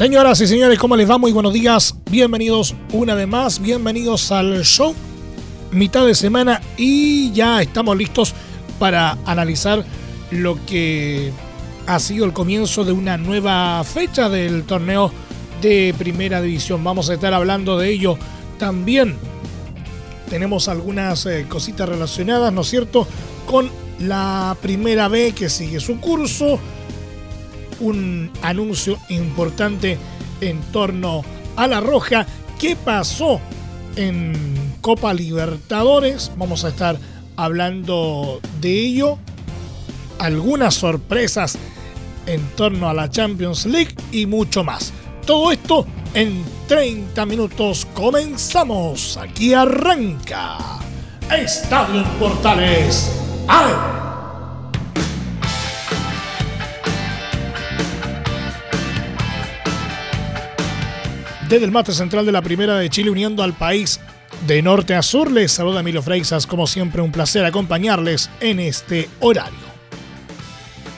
Señoras y señores, ¿cómo les va? Muy buenos días. Bienvenidos una vez más. Bienvenidos al show. Mitad de semana y ya estamos listos para analizar lo que ha sido el comienzo de una nueva fecha del torneo de primera división. Vamos a estar hablando de ello también. Tenemos algunas eh, cositas relacionadas, ¿no es cierto?, con la primera B que sigue su curso un anuncio importante en torno a la Roja. ¿Qué pasó en Copa Libertadores? Vamos a estar hablando de ello. Algunas sorpresas en torno a la Champions League y mucho más. Todo esto en 30 minutos. Comenzamos. Aquí arranca. Estadio Portales. ¡Ale! Desde el mate central de la Primera de Chile, uniendo al país de norte a sur, les saluda Emilio Freixas. Como siempre, un placer acompañarles en este horario.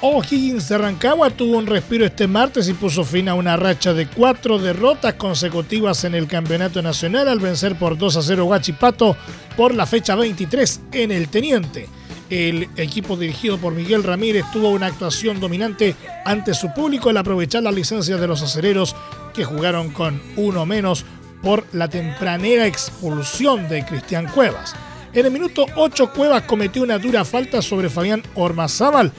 O'Higgins de Rancagua tuvo un respiro este martes y puso fin a una racha de cuatro derrotas consecutivas en el Campeonato Nacional al vencer por 2 a 0 Guachipato por la fecha 23 en el Teniente. El equipo dirigido por Miguel Ramírez tuvo una actuación dominante ante su público al aprovechar las licencias de los acereros que jugaron con uno menos por la tempranera expulsión de Cristian Cuevas. En el minuto 8 Cuevas cometió una dura falta sobre Fabián Ormazábal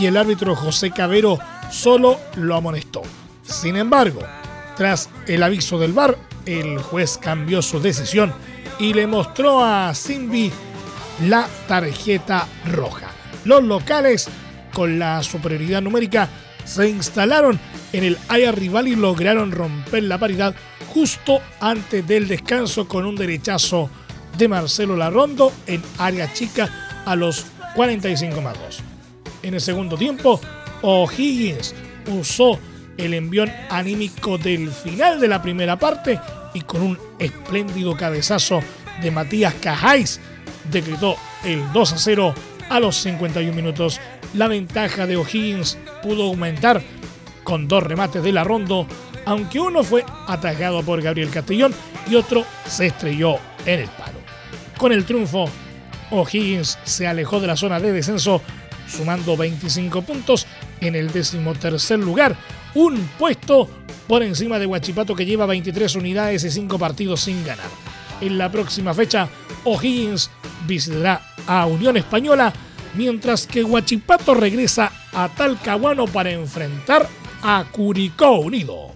y el árbitro José Cabero solo lo amonestó. Sin embargo, tras el aviso del VAR, el juez cambió su decisión y le mostró a Simbi la tarjeta roja. Los locales, con la superioridad numérica, se instalaron en el área rival y lograron romper la paridad justo antes del descanso con un derechazo de Marcelo Larrondo en área chica a los 45 más 2. En el segundo tiempo, O'Higgins usó el envión anímico del final de la primera parte y con un espléndido cabezazo de Matías Cajáis decretó el 2 a 0 a los 51 minutos. La ventaja de O'Higgins pudo aumentar con dos remates de la Rondo, aunque uno fue atajado por Gabriel Castellón y otro se estrelló en el palo. Con el triunfo, O'Higgins se alejó de la zona de descenso, sumando 25 puntos en el decimotercer lugar, un puesto por encima de Huachipato que lleva 23 unidades y 5 partidos sin ganar. En la próxima fecha, O'Higgins visitará a Unión Española, mientras que Huachipato regresa a Talcahuano para enfrentar a Curicó Unido.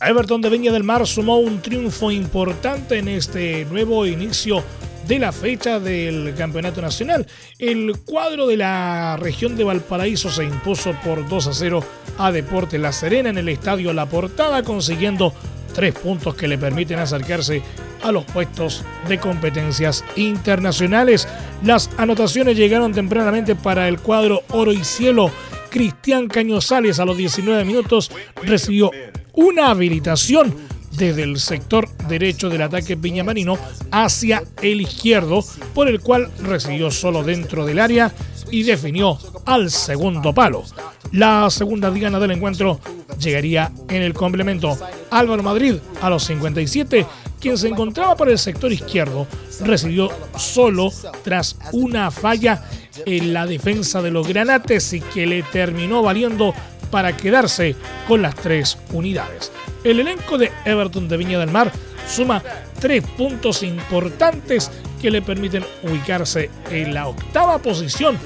Everton de Viña del Mar sumó un triunfo importante en este nuevo inicio de la fecha del Campeonato Nacional. El cuadro de la región de Valparaíso se impuso por 2 a 0 a Deportes La Serena en el estadio La Portada, consiguiendo tres puntos que le permiten acercarse a los puestos de competencias internacionales. Las anotaciones llegaron tempranamente para el cuadro Oro y Cielo. Cristian Cañosales a los 19 minutos recibió una habilitación desde el sector derecho del ataque piñamarino hacia el izquierdo, por el cual recibió solo dentro del área y definió al segundo palo. La segunda diana del encuentro llegaría en el complemento. Álvaro Madrid a los 57, quien se encontraba por el sector izquierdo, recibió solo tras una falla en la defensa de los granates y que le terminó valiendo para quedarse con las tres unidades. El elenco de Everton de Viña del Mar suma tres puntos importantes que le permiten ubicarse en la octava posición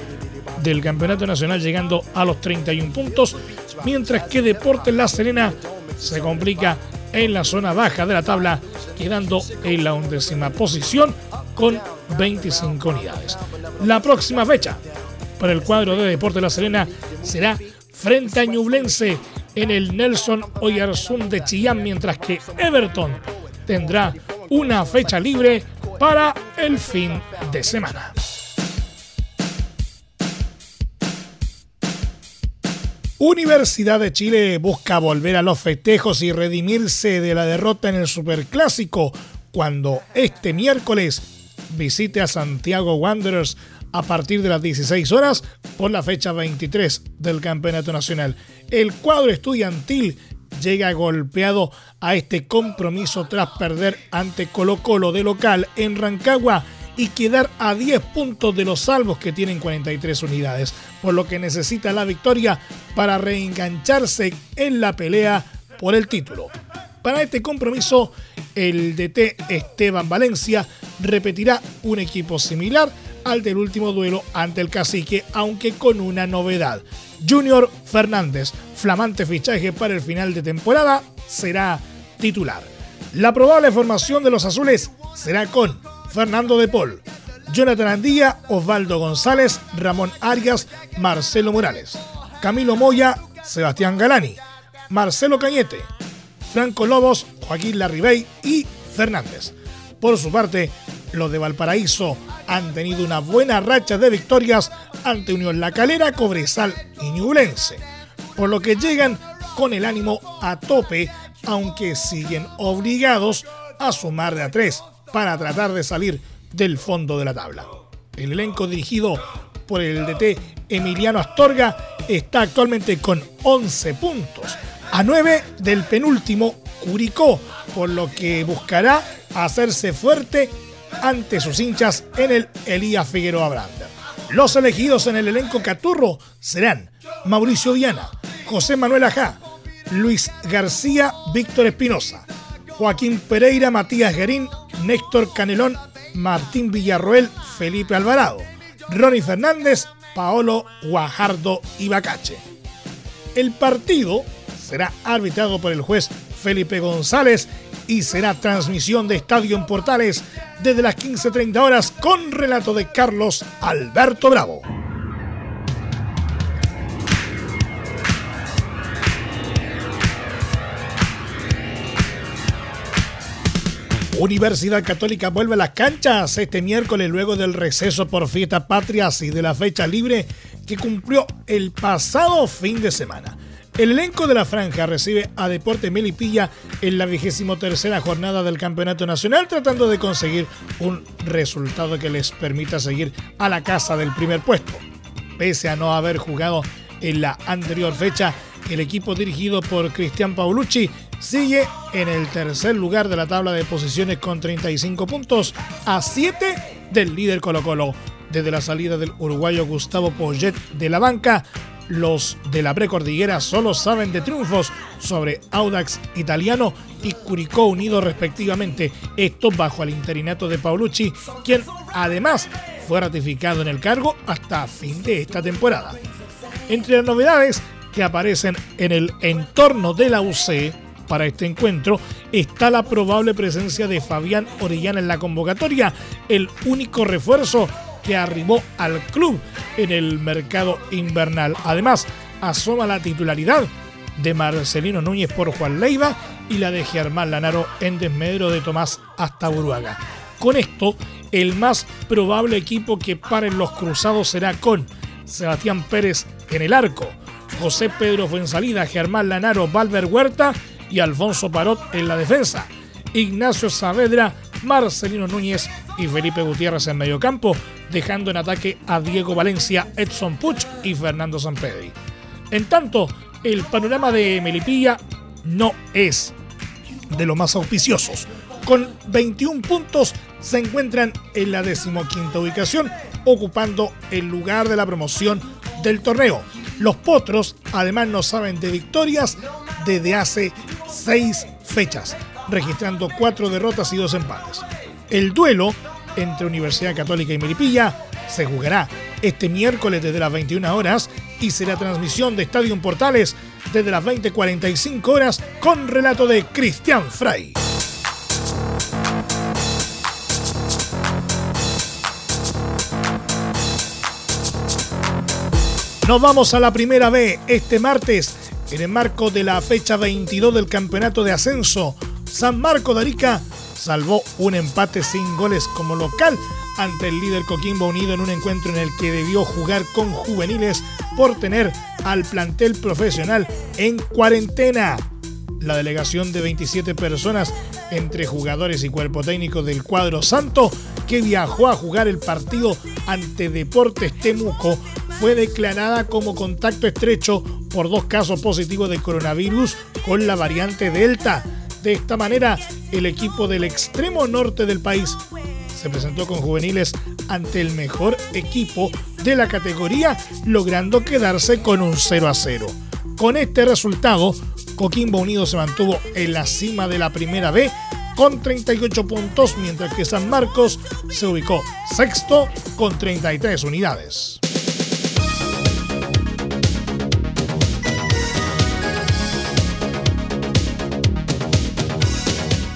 del Campeonato Nacional llegando a los 31 puntos, mientras que Deportes La Serena se complica en la zona baja de la tabla, quedando en la undécima posición con 25 unidades. La próxima fecha para el cuadro de Deporte de La Serena será frente a Ñublense en el Nelson Oyarzún de Chillán, mientras que Everton tendrá una fecha libre para el fin de semana. Universidad de Chile busca volver a los festejos y redimirse de la derrota en el Superclásico cuando este miércoles visite a Santiago Wanderers a partir de las 16 horas por la fecha 23 del Campeonato Nacional. El cuadro estudiantil llega golpeado a este compromiso tras perder ante Colo Colo de local en Rancagua y quedar a 10 puntos de los salvos que tienen 43 unidades, por lo que necesita la victoria para reengancharse en la pelea por el título. Para este compromiso, el DT Esteban Valencia repetirá un equipo similar al del último duelo ante el cacique, aunque con una novedad. Junior Fernández, flamante fichaje para el final de temporada, será titular. La probable formación de los azules será con Fernando de Paul, Jonathan Andía, Osvaldo González, Ramón Arias, Marcelo Morales, Camilo Moya, Sebastián Galani, Marcelo Cañete, Franco Lobos, Joaquín Larribey y Fernández. Por su parte, los de Valparaíso han tenido una buena racha de victorias ante Unión La Calera, Cobresal y Ñublense, por lo que llegan con el ánimo a tope, aunque siguen obligados a sumar de a tres para tratar de salir del fondo de la tabla. El elenco dirigido por el DT Emiliano Astorga está actualmente con 11 puntos, a 9 del penúltimo Curicó, por lo que buscará hacerse fuerte ante sus hinchas en el Elías Figueroa Brander. Los elegidos en el elenco Caturro serán Mauricio Viana, José Manuel Ajá, Luis García, Víctor Espinosa, Joaquín Pereira, Matías Guerín, Néctor Canelón, Martín Villarroel, Felipe Alvarado, Ronnie Fernández, Paolo Guajardo y Bacache. El partido será arbitrado por el juez Felipe González y será transmisión de Estadio en Portales desde las 15.30 horas con relato de Carlos Alberto Bravo. Universidad Católica vuelve a las canchas este miércoles luego del receso por fiestas patrias y de la fecha libre que cumplió el pasado fin de semana. El elenco de la franja recibe a Deporte Melipilla en la vigésimo tercera jornada del Campeonato Nacional tratando de conseguir un resultado que les permita seguir a la casa del primer puesto. Pese a no haber jugado en la anterior fecha, el equipo dirigido por Cristian Paulucci sigue en el tercer lugar de la tabla de posiciones con 35 puntos a 7 del líder Colo Colo. Desde la salida del uruguayo Gustavo Poyet de la banca, los de la precordillera solo saben de triunfos sobre Audax Italiano y Curicó Unido respectivamente, esto bajo el interinato de Paulucci, quien además fue ratificado en el cargo hasta fin de esta temporada. Entre las novedades que aparecen en el entorno de la UC para este encuentro está la probable presencia de Fabián Orellana en la convocatoria, el único refuerzo que arribó al club en el mercado invernal. Además, asoma la titularidad de Marcelino Núñez por Juan Leiva y la de Germán Lanaro en desmedro de Tomás hasta Buruaga. Con esto, el más probable equipo que paren los cruzados será con Sebastián Pérez en el arco, José Pedro Fuensalida, Germán Lanaro, Valver Huerta y Alfonso Parot en la defensa. Ignacio Saavedra, Marcelino Núñez y Felipe Gutiérrez en medio campo, dejando en ataque a Diego Valencia, Edson Puch y Fernando Sampedri. En tanto, el panorama de Melipilla no es de los más auspiciosos. Con 21 puntos se encuentran en la decimoquinta ubicación, ocupando el lugar de la promoción del torneo. Los potros además no saben de victorias desde hace seis fechas, registrando cuatro derrotas y dos empates. El duelo entre Universidad Católica y Miripilla se jugará este miércoles desde las 21 horas y será transmisión de Estadio Portales desde las 20.45 horas con relato de Cristian Frey. Nos vamos a la primera B este martes en el marco de la fecha 22 del Campeonato de Ascenso San Marco de Arica salvó un empate sin goles como local ante el líder Coquimbo Unido en un encuentro en el que debió jugar con juveniles por tener al plantel profesional en cuarentena. La delegación de 27 personas entre jugadores y cuerpo técnico del cuadro santo que viajó a jugar el partido ante Deportes Temuco fue declarada como contacto estrecho por dos casos positivos de coronavirus con la variante Delta. De esta manera, el equipo del extremo norte del país se presentó con juveniles ante el mejor equipo de la categoría, logrando quedarse con un 0 a 0. Con este resultado, Coquimbo Unido se mantuvo en la cima de la primera B con 38 puntos, mientras que San Marcos se ubicó sexto con 33 unidades.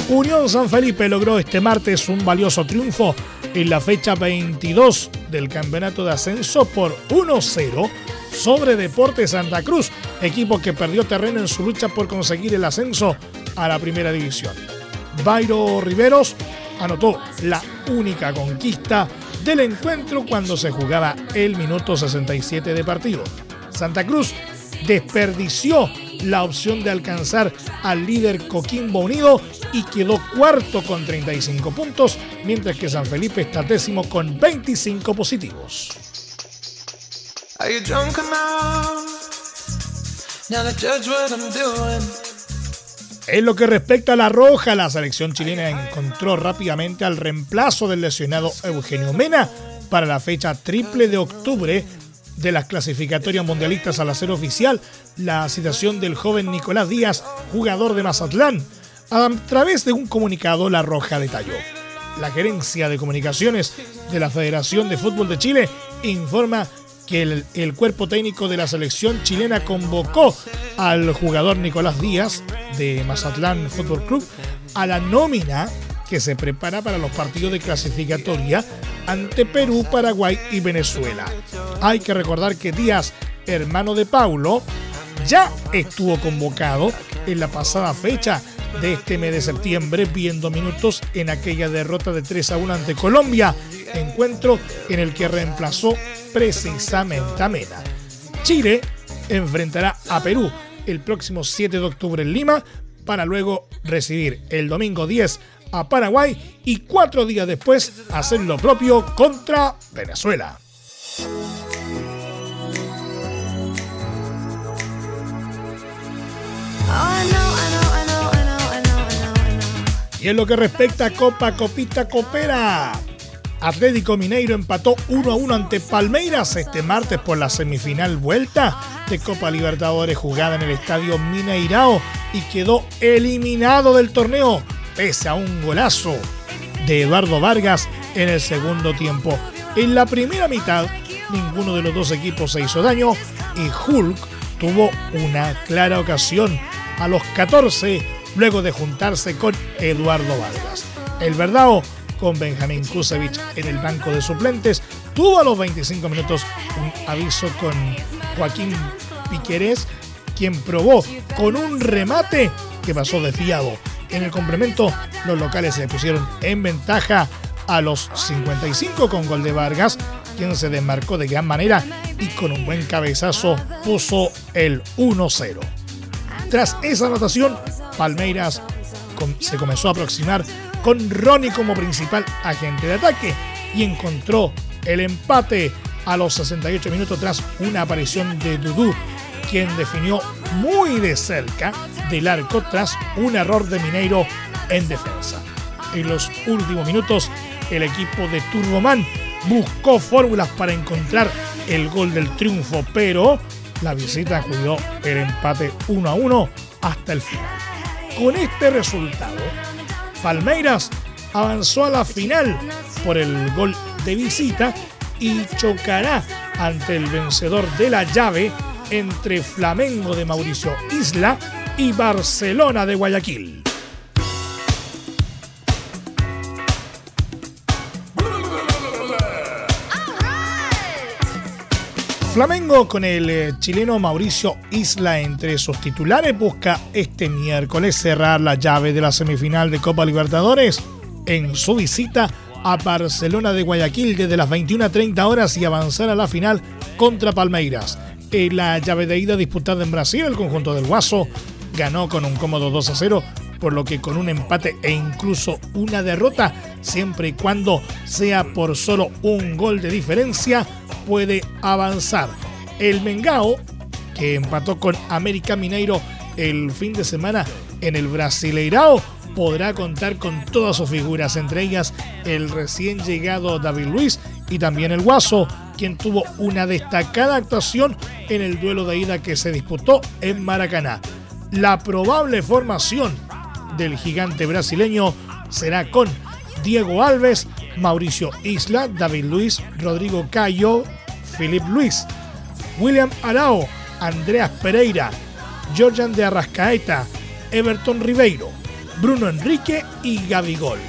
Unión San Felipe logró este martes un valioso triunfo en la fecha 22 del campeonato de ascenso por 1-0 sobre Deportes Santa Cruz, equipo que perdió terreno en su lucha por conseguir el ascenso a la primera división. Bairo Riveros anotó la única conquista del encuentro cuando se jugaba el minuto 67 de partido. Santa Cruz desperdició la opción de alcanzar al líder Coquimbo Unido y quedó cuarto con 35 puntos, mientras que San Felipe está décimo con 25 positivos. En lo que respecta a la roja, la selección chilena encontró rápidamente al reemplazo del lesionado Eugenio Mena para la fecha triple de octubre de las clasificatorias mundialistas al hacer oficial la citación del joven Nicolás Díaz, jugador de Mazatlán. A través de un comunicado, La Roja detalló. La gerencia de comunicaciones de la Federación de Fútbol de Chile informa que el, el, cuerpo técnico de la selección chilena convocó al jugador Nicolás Díaz de Mazatlán Fútbol Club a la nómina que se prepara para los partidos de clasificatoria ante Perú, Paraguay y Venezuela. Hay que recordar que Díaz, hermano de Paulo, ya estuvo convocado en la pasada fecha de este mes de septiembre, viendo minutos en aquella derrota de 3 a 1 ante Colombia, encuentro en el que reemplazó precisamente a Mena. Chile enfrentará a Perú el próximo 7 de octubre en Lima para luego recibir el domingo 10 a Paraguay y cuatro días después hacer lo propio contra Venezuela. Y en lo que respecta a Copa Copita Copera, Atlético Mineiro empató 1 a 1 ante Palmeiras este martes por la semifinal vuelta de Copa Libertadores jugada en el estadio Mineirao y quedó eliminado del torneo pese a un golazo de Eduardo Vargas en el segundo tiempo. En la primera mitad, ninguno de los dos equipos se hizo daño y Hulk tuvo una clara ocasión a los 14 luego de juntarse con Eduardo Vargas. El verdao con Benjamín Kusevich en el banco de suplentes tuvo a los 25 minutos un aviso con Joaquín Piquerés, quien probó con un remate que pasó desviado en el complemento, los locales se pusieron en ventaja a los 55 con gol de Vargas, quien se desmarcó de gran manera y con un buen cabezazo puso el 1-0. Tras esa anotación, Palmeiras se comenzó a aproximar con Ronnie como principal agente de ataque y encontró el empate a los 68 minutos tras una aparición de Dudú quien definió muy de cerca del arco tras un error de Mineiro en defensa. En los últimos minutos, el equipo de Turboman buscó fórmulas para encontrar el gol del triunfo, pero la visita cuidó el empate 1 a 1 hasta el final. Con este resultado, Palmeiras avanzó a la final por el gol de visita y chocará ante el vencedor de la llave entre Flamengo de Mauricio Isla y Barcelona de Guayaquil. Flamengo con el eh, chileno Mauricio Isla entre sus titulares busca este miércoles cerrar la llave de la semifinal de Copa Libertadores en su visita a Barcelona de Guayaquil desde las 21.30 horas y avanzar a la final contra Palmeiras. En la llave de ida disputada en Brasil, el conjunto del Guaso ganó con un cómodo 2 a 0, por lo que con un empate e incluso una derrota, siempre y cuando sea por solo un gol de diferencia, puede avanzar. El Mengao, que empató con América Mineiro el fin de semana en el Brasileirao, podrá contar con todas sus figuras, entre ellas el recién llegado David Luis y también el Guaso, quien tuvo una destacada actuación en el duelo de ida que se disputó en Maracaná. La probable formación del gigante brasileño será con Diego Alves, Mauricio Isla, David Luis, Rodrigo Cayo, Philip Luis, William Arao, Andreas Pereira, Georgian de Arrascaeta, Everton Ribeiro, Bruno Enrique y Gabigol.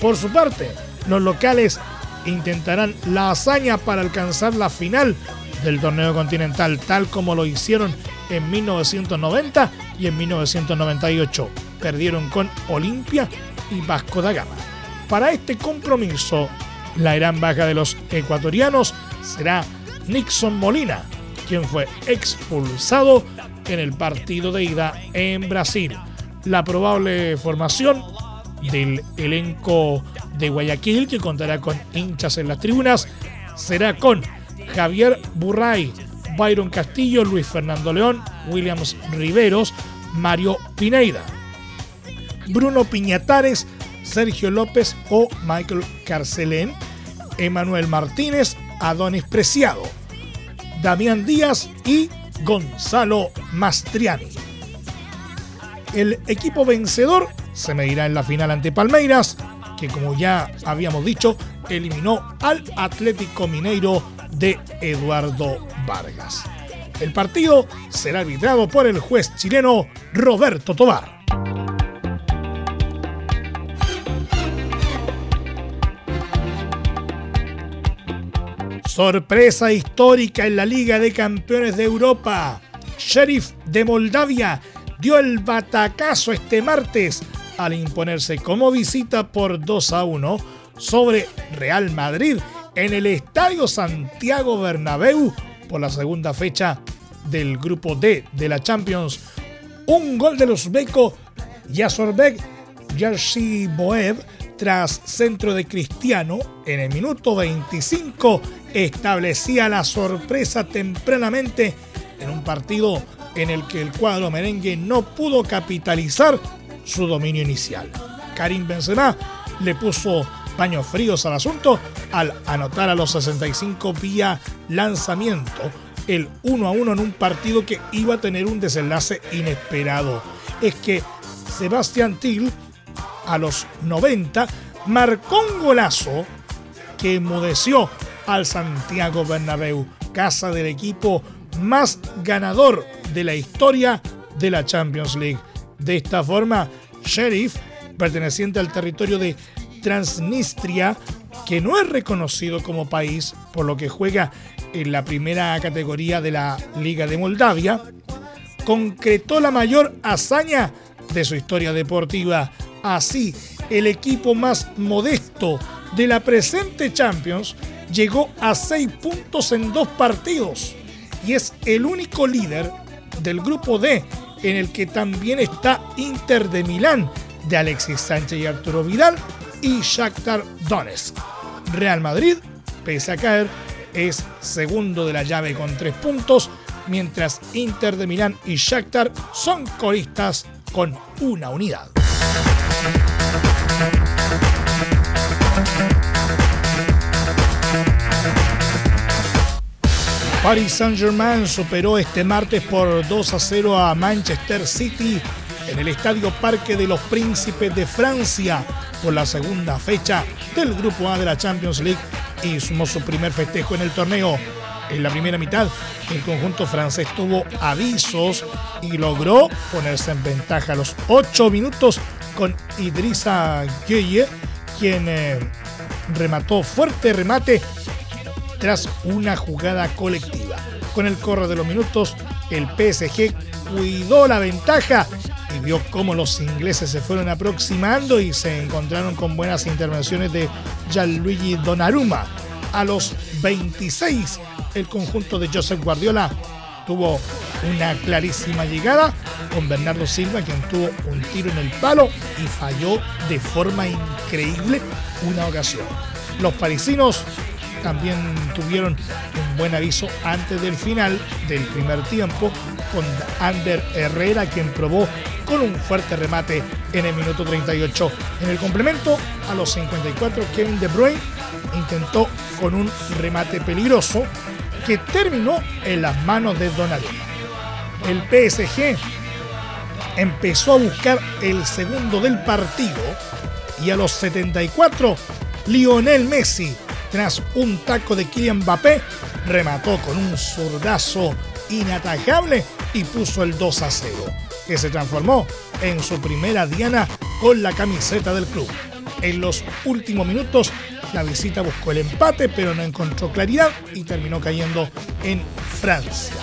Por su parte, los locales intentarán la hazaña para alcanzar la final del torneo continental, tal como lo hicieron en 1990 y en 1998. Perdieron con Olimpia y Vasco da Gama. Para este compromiso, la gran baja de los ecuatorianos será Nixon Molina, quien fue expulsado en el partido de ida en Brasil. La probable formación del elenco de Guayaquil, que contará con hinchas en las tribunas, será con Javier Burray, Byron Castillo, Luis Fernando León, Williams Riveros, Mario Pineida, Bruno Piñatares, Sergio López o Michael Carcelén, Emanuel Martínez, Adonis Preciado, Damián Díaz y Gonzalo Mastriani. El equipo vencedor se medirá en la final ante Palmeiras, que como ya habíamos dicho, eliminó al Atlético Mineiro de Eduardo Vargas. El partido será arbitrado por el juez chileno Roberto Tobar. Sorpresa histórica en la Liga de Campeones de Europa. Sheriff de Moldavia dio el batacazo este martes al imponerse como visita por 2 a 1 sobre Real Madrid en el Estadio Santiago Bernabéu por la segunda fecha del grupo D de la Champions. Un gol del uzbeco Yasorbek Boev tras centro de Cristiano en el minuto 25 establecía la sorpresa tempranamente en un partido en el que el cuadro merengue no pudo capitalizar su dominio inicial. Karim Benzema le puso paños fríos al asunto al anotar a los 65 vía lanzamiento el 1 a 1 en un partido que iba a tener un desenlace inesperado. Es que Sebastián Till a los 90 marcó un golazo que enmudeció al Santiago Bernabéu, casa del equipo más ganador de la historia de la Champions League. De esta forma, Sheriff, perteneciente al territorio de Transnistria, que no es reconocido como país, por lo que juega en la primera categoría de la Liga de Moldavia, concretó la mayor hazaña de su historia deportiva. Así, el equipo más modesto de la presente Champions llegó a seis puntos en dos partidos y es el único líder del grupo D en el que también está Inter de Milán de Alexis Sánchez y Arturo Vidal y Shakhtar Donetsk. Real Madrid, pese a caer, es segundo de la llave con tres puntos, mientras Inter de Milán y Shakhtar son coristas con una unidad. Paris Saint-Germain superó este martes por 2 a 0 a Manchester City en el Estadio Parque de los Príncipes de Francia por la segunda fecha del Grupo A de la Champions League y sumó su primer festejo en el torneo. En la primera mitad, el conjunto francés tuvo avisos y logró ponerse en ventaja a los 8 minutos con Idrissa Gueye, quien eh, remató fuerte remate tras una jugada colectiva. Con el correr de los minutos, el PSG cuidó la ventaja y vio cómo los ingleses se fueron aproximando y se encontraron con buenas intervenciones de Gianluigi Donnarumma. A los 26, el conjunto de Josep Guardiola tuvo una clarísima llegada con Bernardo Silva, quien tuvo un tiro en el palo y falló de forma increíble una ocasión. Los parisinos también tuvieron un buen aviso antes del final del primer tiempo con Ander Herrera quien probó con un fuerte remate en el minuto 38. En el complemento a los 54 Kevin De Bruyne intentó con un remate peligroso que terminó en las manos de Donnarumma. El PSG empezó a buscar el segundo del partido y a los 74 Lionel Messi tras un taco de Kylian Mbappé, remató con un zurdazo inatajable y puso el 2 a 0, que se transformó en su primera diana con la camiseta del club. En los últimos minutos, la visita buscó el empate, pero no encontró claridad y terminó cayendo en Francia.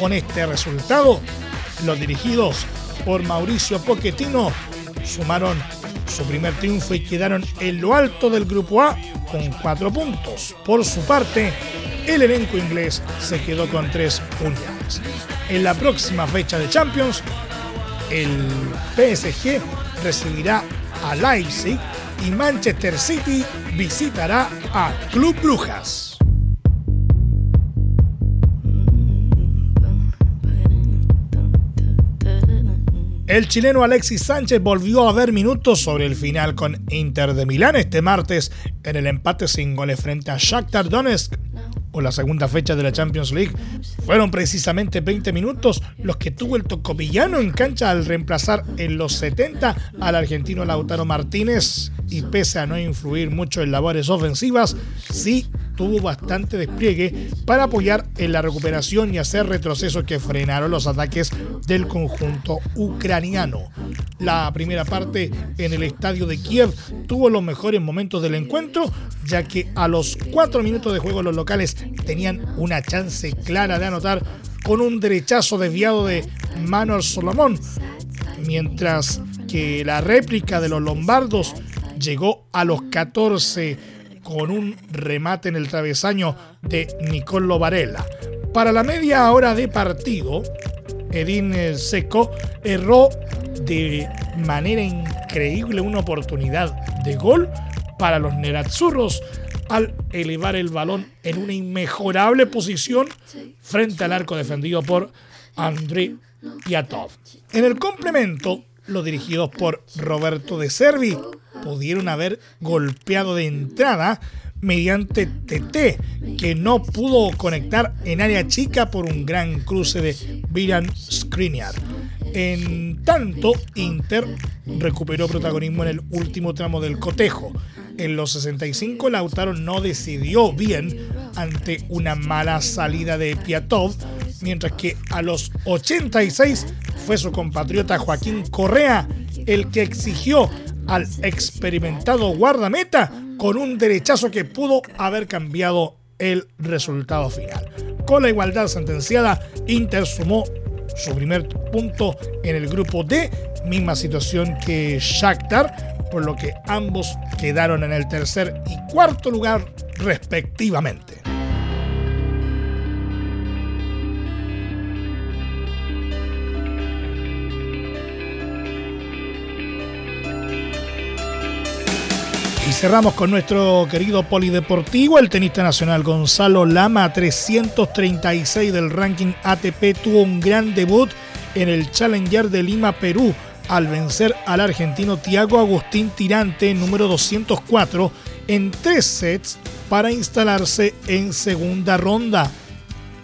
Con este resultado, los dirigidos por Mauricio Pochettino sumaron su primer triunfo y quedaron en lo alto del grupo A con cuatro puntos. Por su parte, el elenco inglés se quedó con tres unidades. En la próxima fecha de Champions, el PSG recibirá a Leipzig y Manchester City visitará a Club Brujas. El chileno Alexis Sánchez volvió a ver minutos sobre el final con Inter de Milán este martes en el empate sin goles frente a Shakhtar Donetsk la segunda fecha de la Champions League. Fueron precisamente 20 minutos los que tuvo el tocopillano en cancha al reemplazar en los 70 al argentino Lautaro Martínez y pese a no influir mucho en labores ofensivas, sí tuvo bastante despliegue para apoyar en la recuperación y hacer retrocesos que frenaron los ataques del conjunto ucraniano. La primera parte en el estadio de Kiev tuvo los mejores momentos del encuentro, ya que a los cuatro minutos de juego los locales tenían una chance clara de anotar con un derechazo desviado de Manuel Solomón, mientras que la réplica de los lombardos llegó a los 14 con un remate en el travesaño de Nicolo Varela. Para la media hora de partido, Edín Seco erró de manera increíble una oportunidad de gol para los Nerazzurros al elevar el balón en una inmejorable posición frente al arco defendido por André Piatov. En el complemento, los dirigidos por Roberto de Servi pudieron haber golpeado de entrada mediante TT, que no pudo conectar en área chica por un gran cruce de Viran Skriniar. En tanto, Inter recuperó protagonismo en el último tramo del cotejo. En los 65, Lautaro no decidió bien ante una mala salida de Piatov, mientras que a los 86 fue su compatriota Joaquín Correa el que exigió al experimentado guardameta con un derechazo que pudo haber cambiado el resultado final. Con la igualdad sentenciada, Inter sumó su primer punto en el grupo D, misma situación que Shakhtar, por lo que ambos quedaron en el tercer y cuarto lugar respectivamente. Cerramos con nuestro querido polideportivo. El tenista nacional Gonzalo Lama, 336 del ranking ATP, tuvo un gran debut en el Challenger de Lima, Perú, al vencer al argentino Tiago Agustín Tirante, número 204, en tres sets para instalarse en segunda ronda.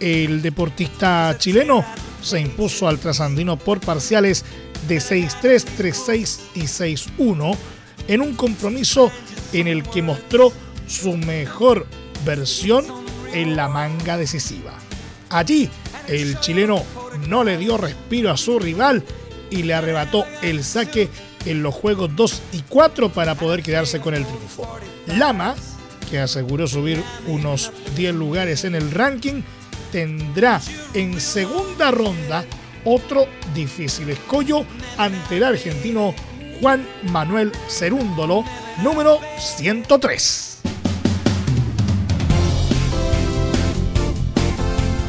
El deportista chileno se impuso al trasandino por parciales de 6-3, 3-6 y 6-1 en un compromiso en el que mostró su mejor versión en la manga decisiva. Allí, el chileno no le dio respiro a su rival y le arrebató el saque en los juegos 2 y 4 para poder quedarse con el triunfo. Lama que aseguró subir unos 10 lugares en el ranking, tendrá en segunda ronda otro difícil escollo ante el argentino Juan Manuel Cerúndolo, número 103.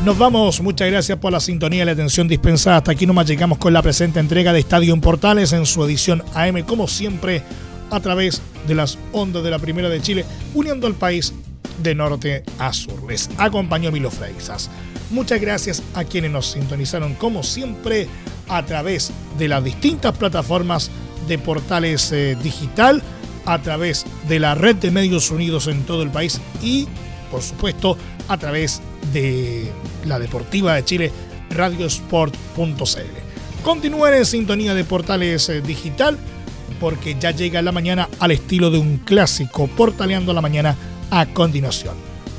Nos vamos, muchas gracias por la sintonía y la atención dispensada. Hasta aquí nomás llegamos con la presente entrega de Estadio en Portales en su edición AM, como siempre, a través de las ondas de la Primera de Chile, uniendo al país de norte a sur. Les acompañó Milo Freixas. Muchas gracias a quienes nos sintonizaron, como siempre, a través de las distintas plataformas de Portales eh, Digital, a través de la red de medios unidos en todo el país y, por supuesto, a través de la Deportiva de Chile, radiosport.cl. Continúen en sintonía de Portales eh, Digital porque ya llega la mañana al estilo de un clásico, portaleando la mañana a continuación.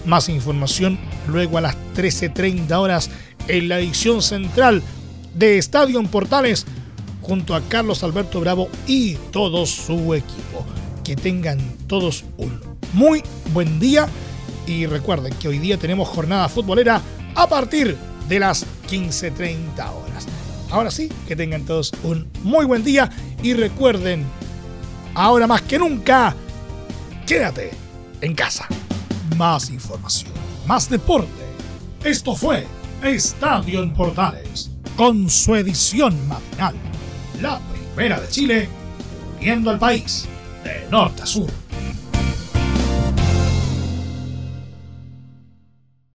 Más información luego a las 13.30 horas en la edición central de Estadio en Portales junto a Carlos Alberto Bravo y todo su equipo. Que tengan todos un muy buen día y recuerden que hoy día tenemos jornada futbolera a partir de las 15.30 horas. Ahora sí, que tengan todos un muy buen día y recuerden, ahora más que nunca, quédate en casa. Más información, más deporte. Esto fue Estadio en Portales, con su edición matinal. La primera de Chile, viendo al país de norte a sur.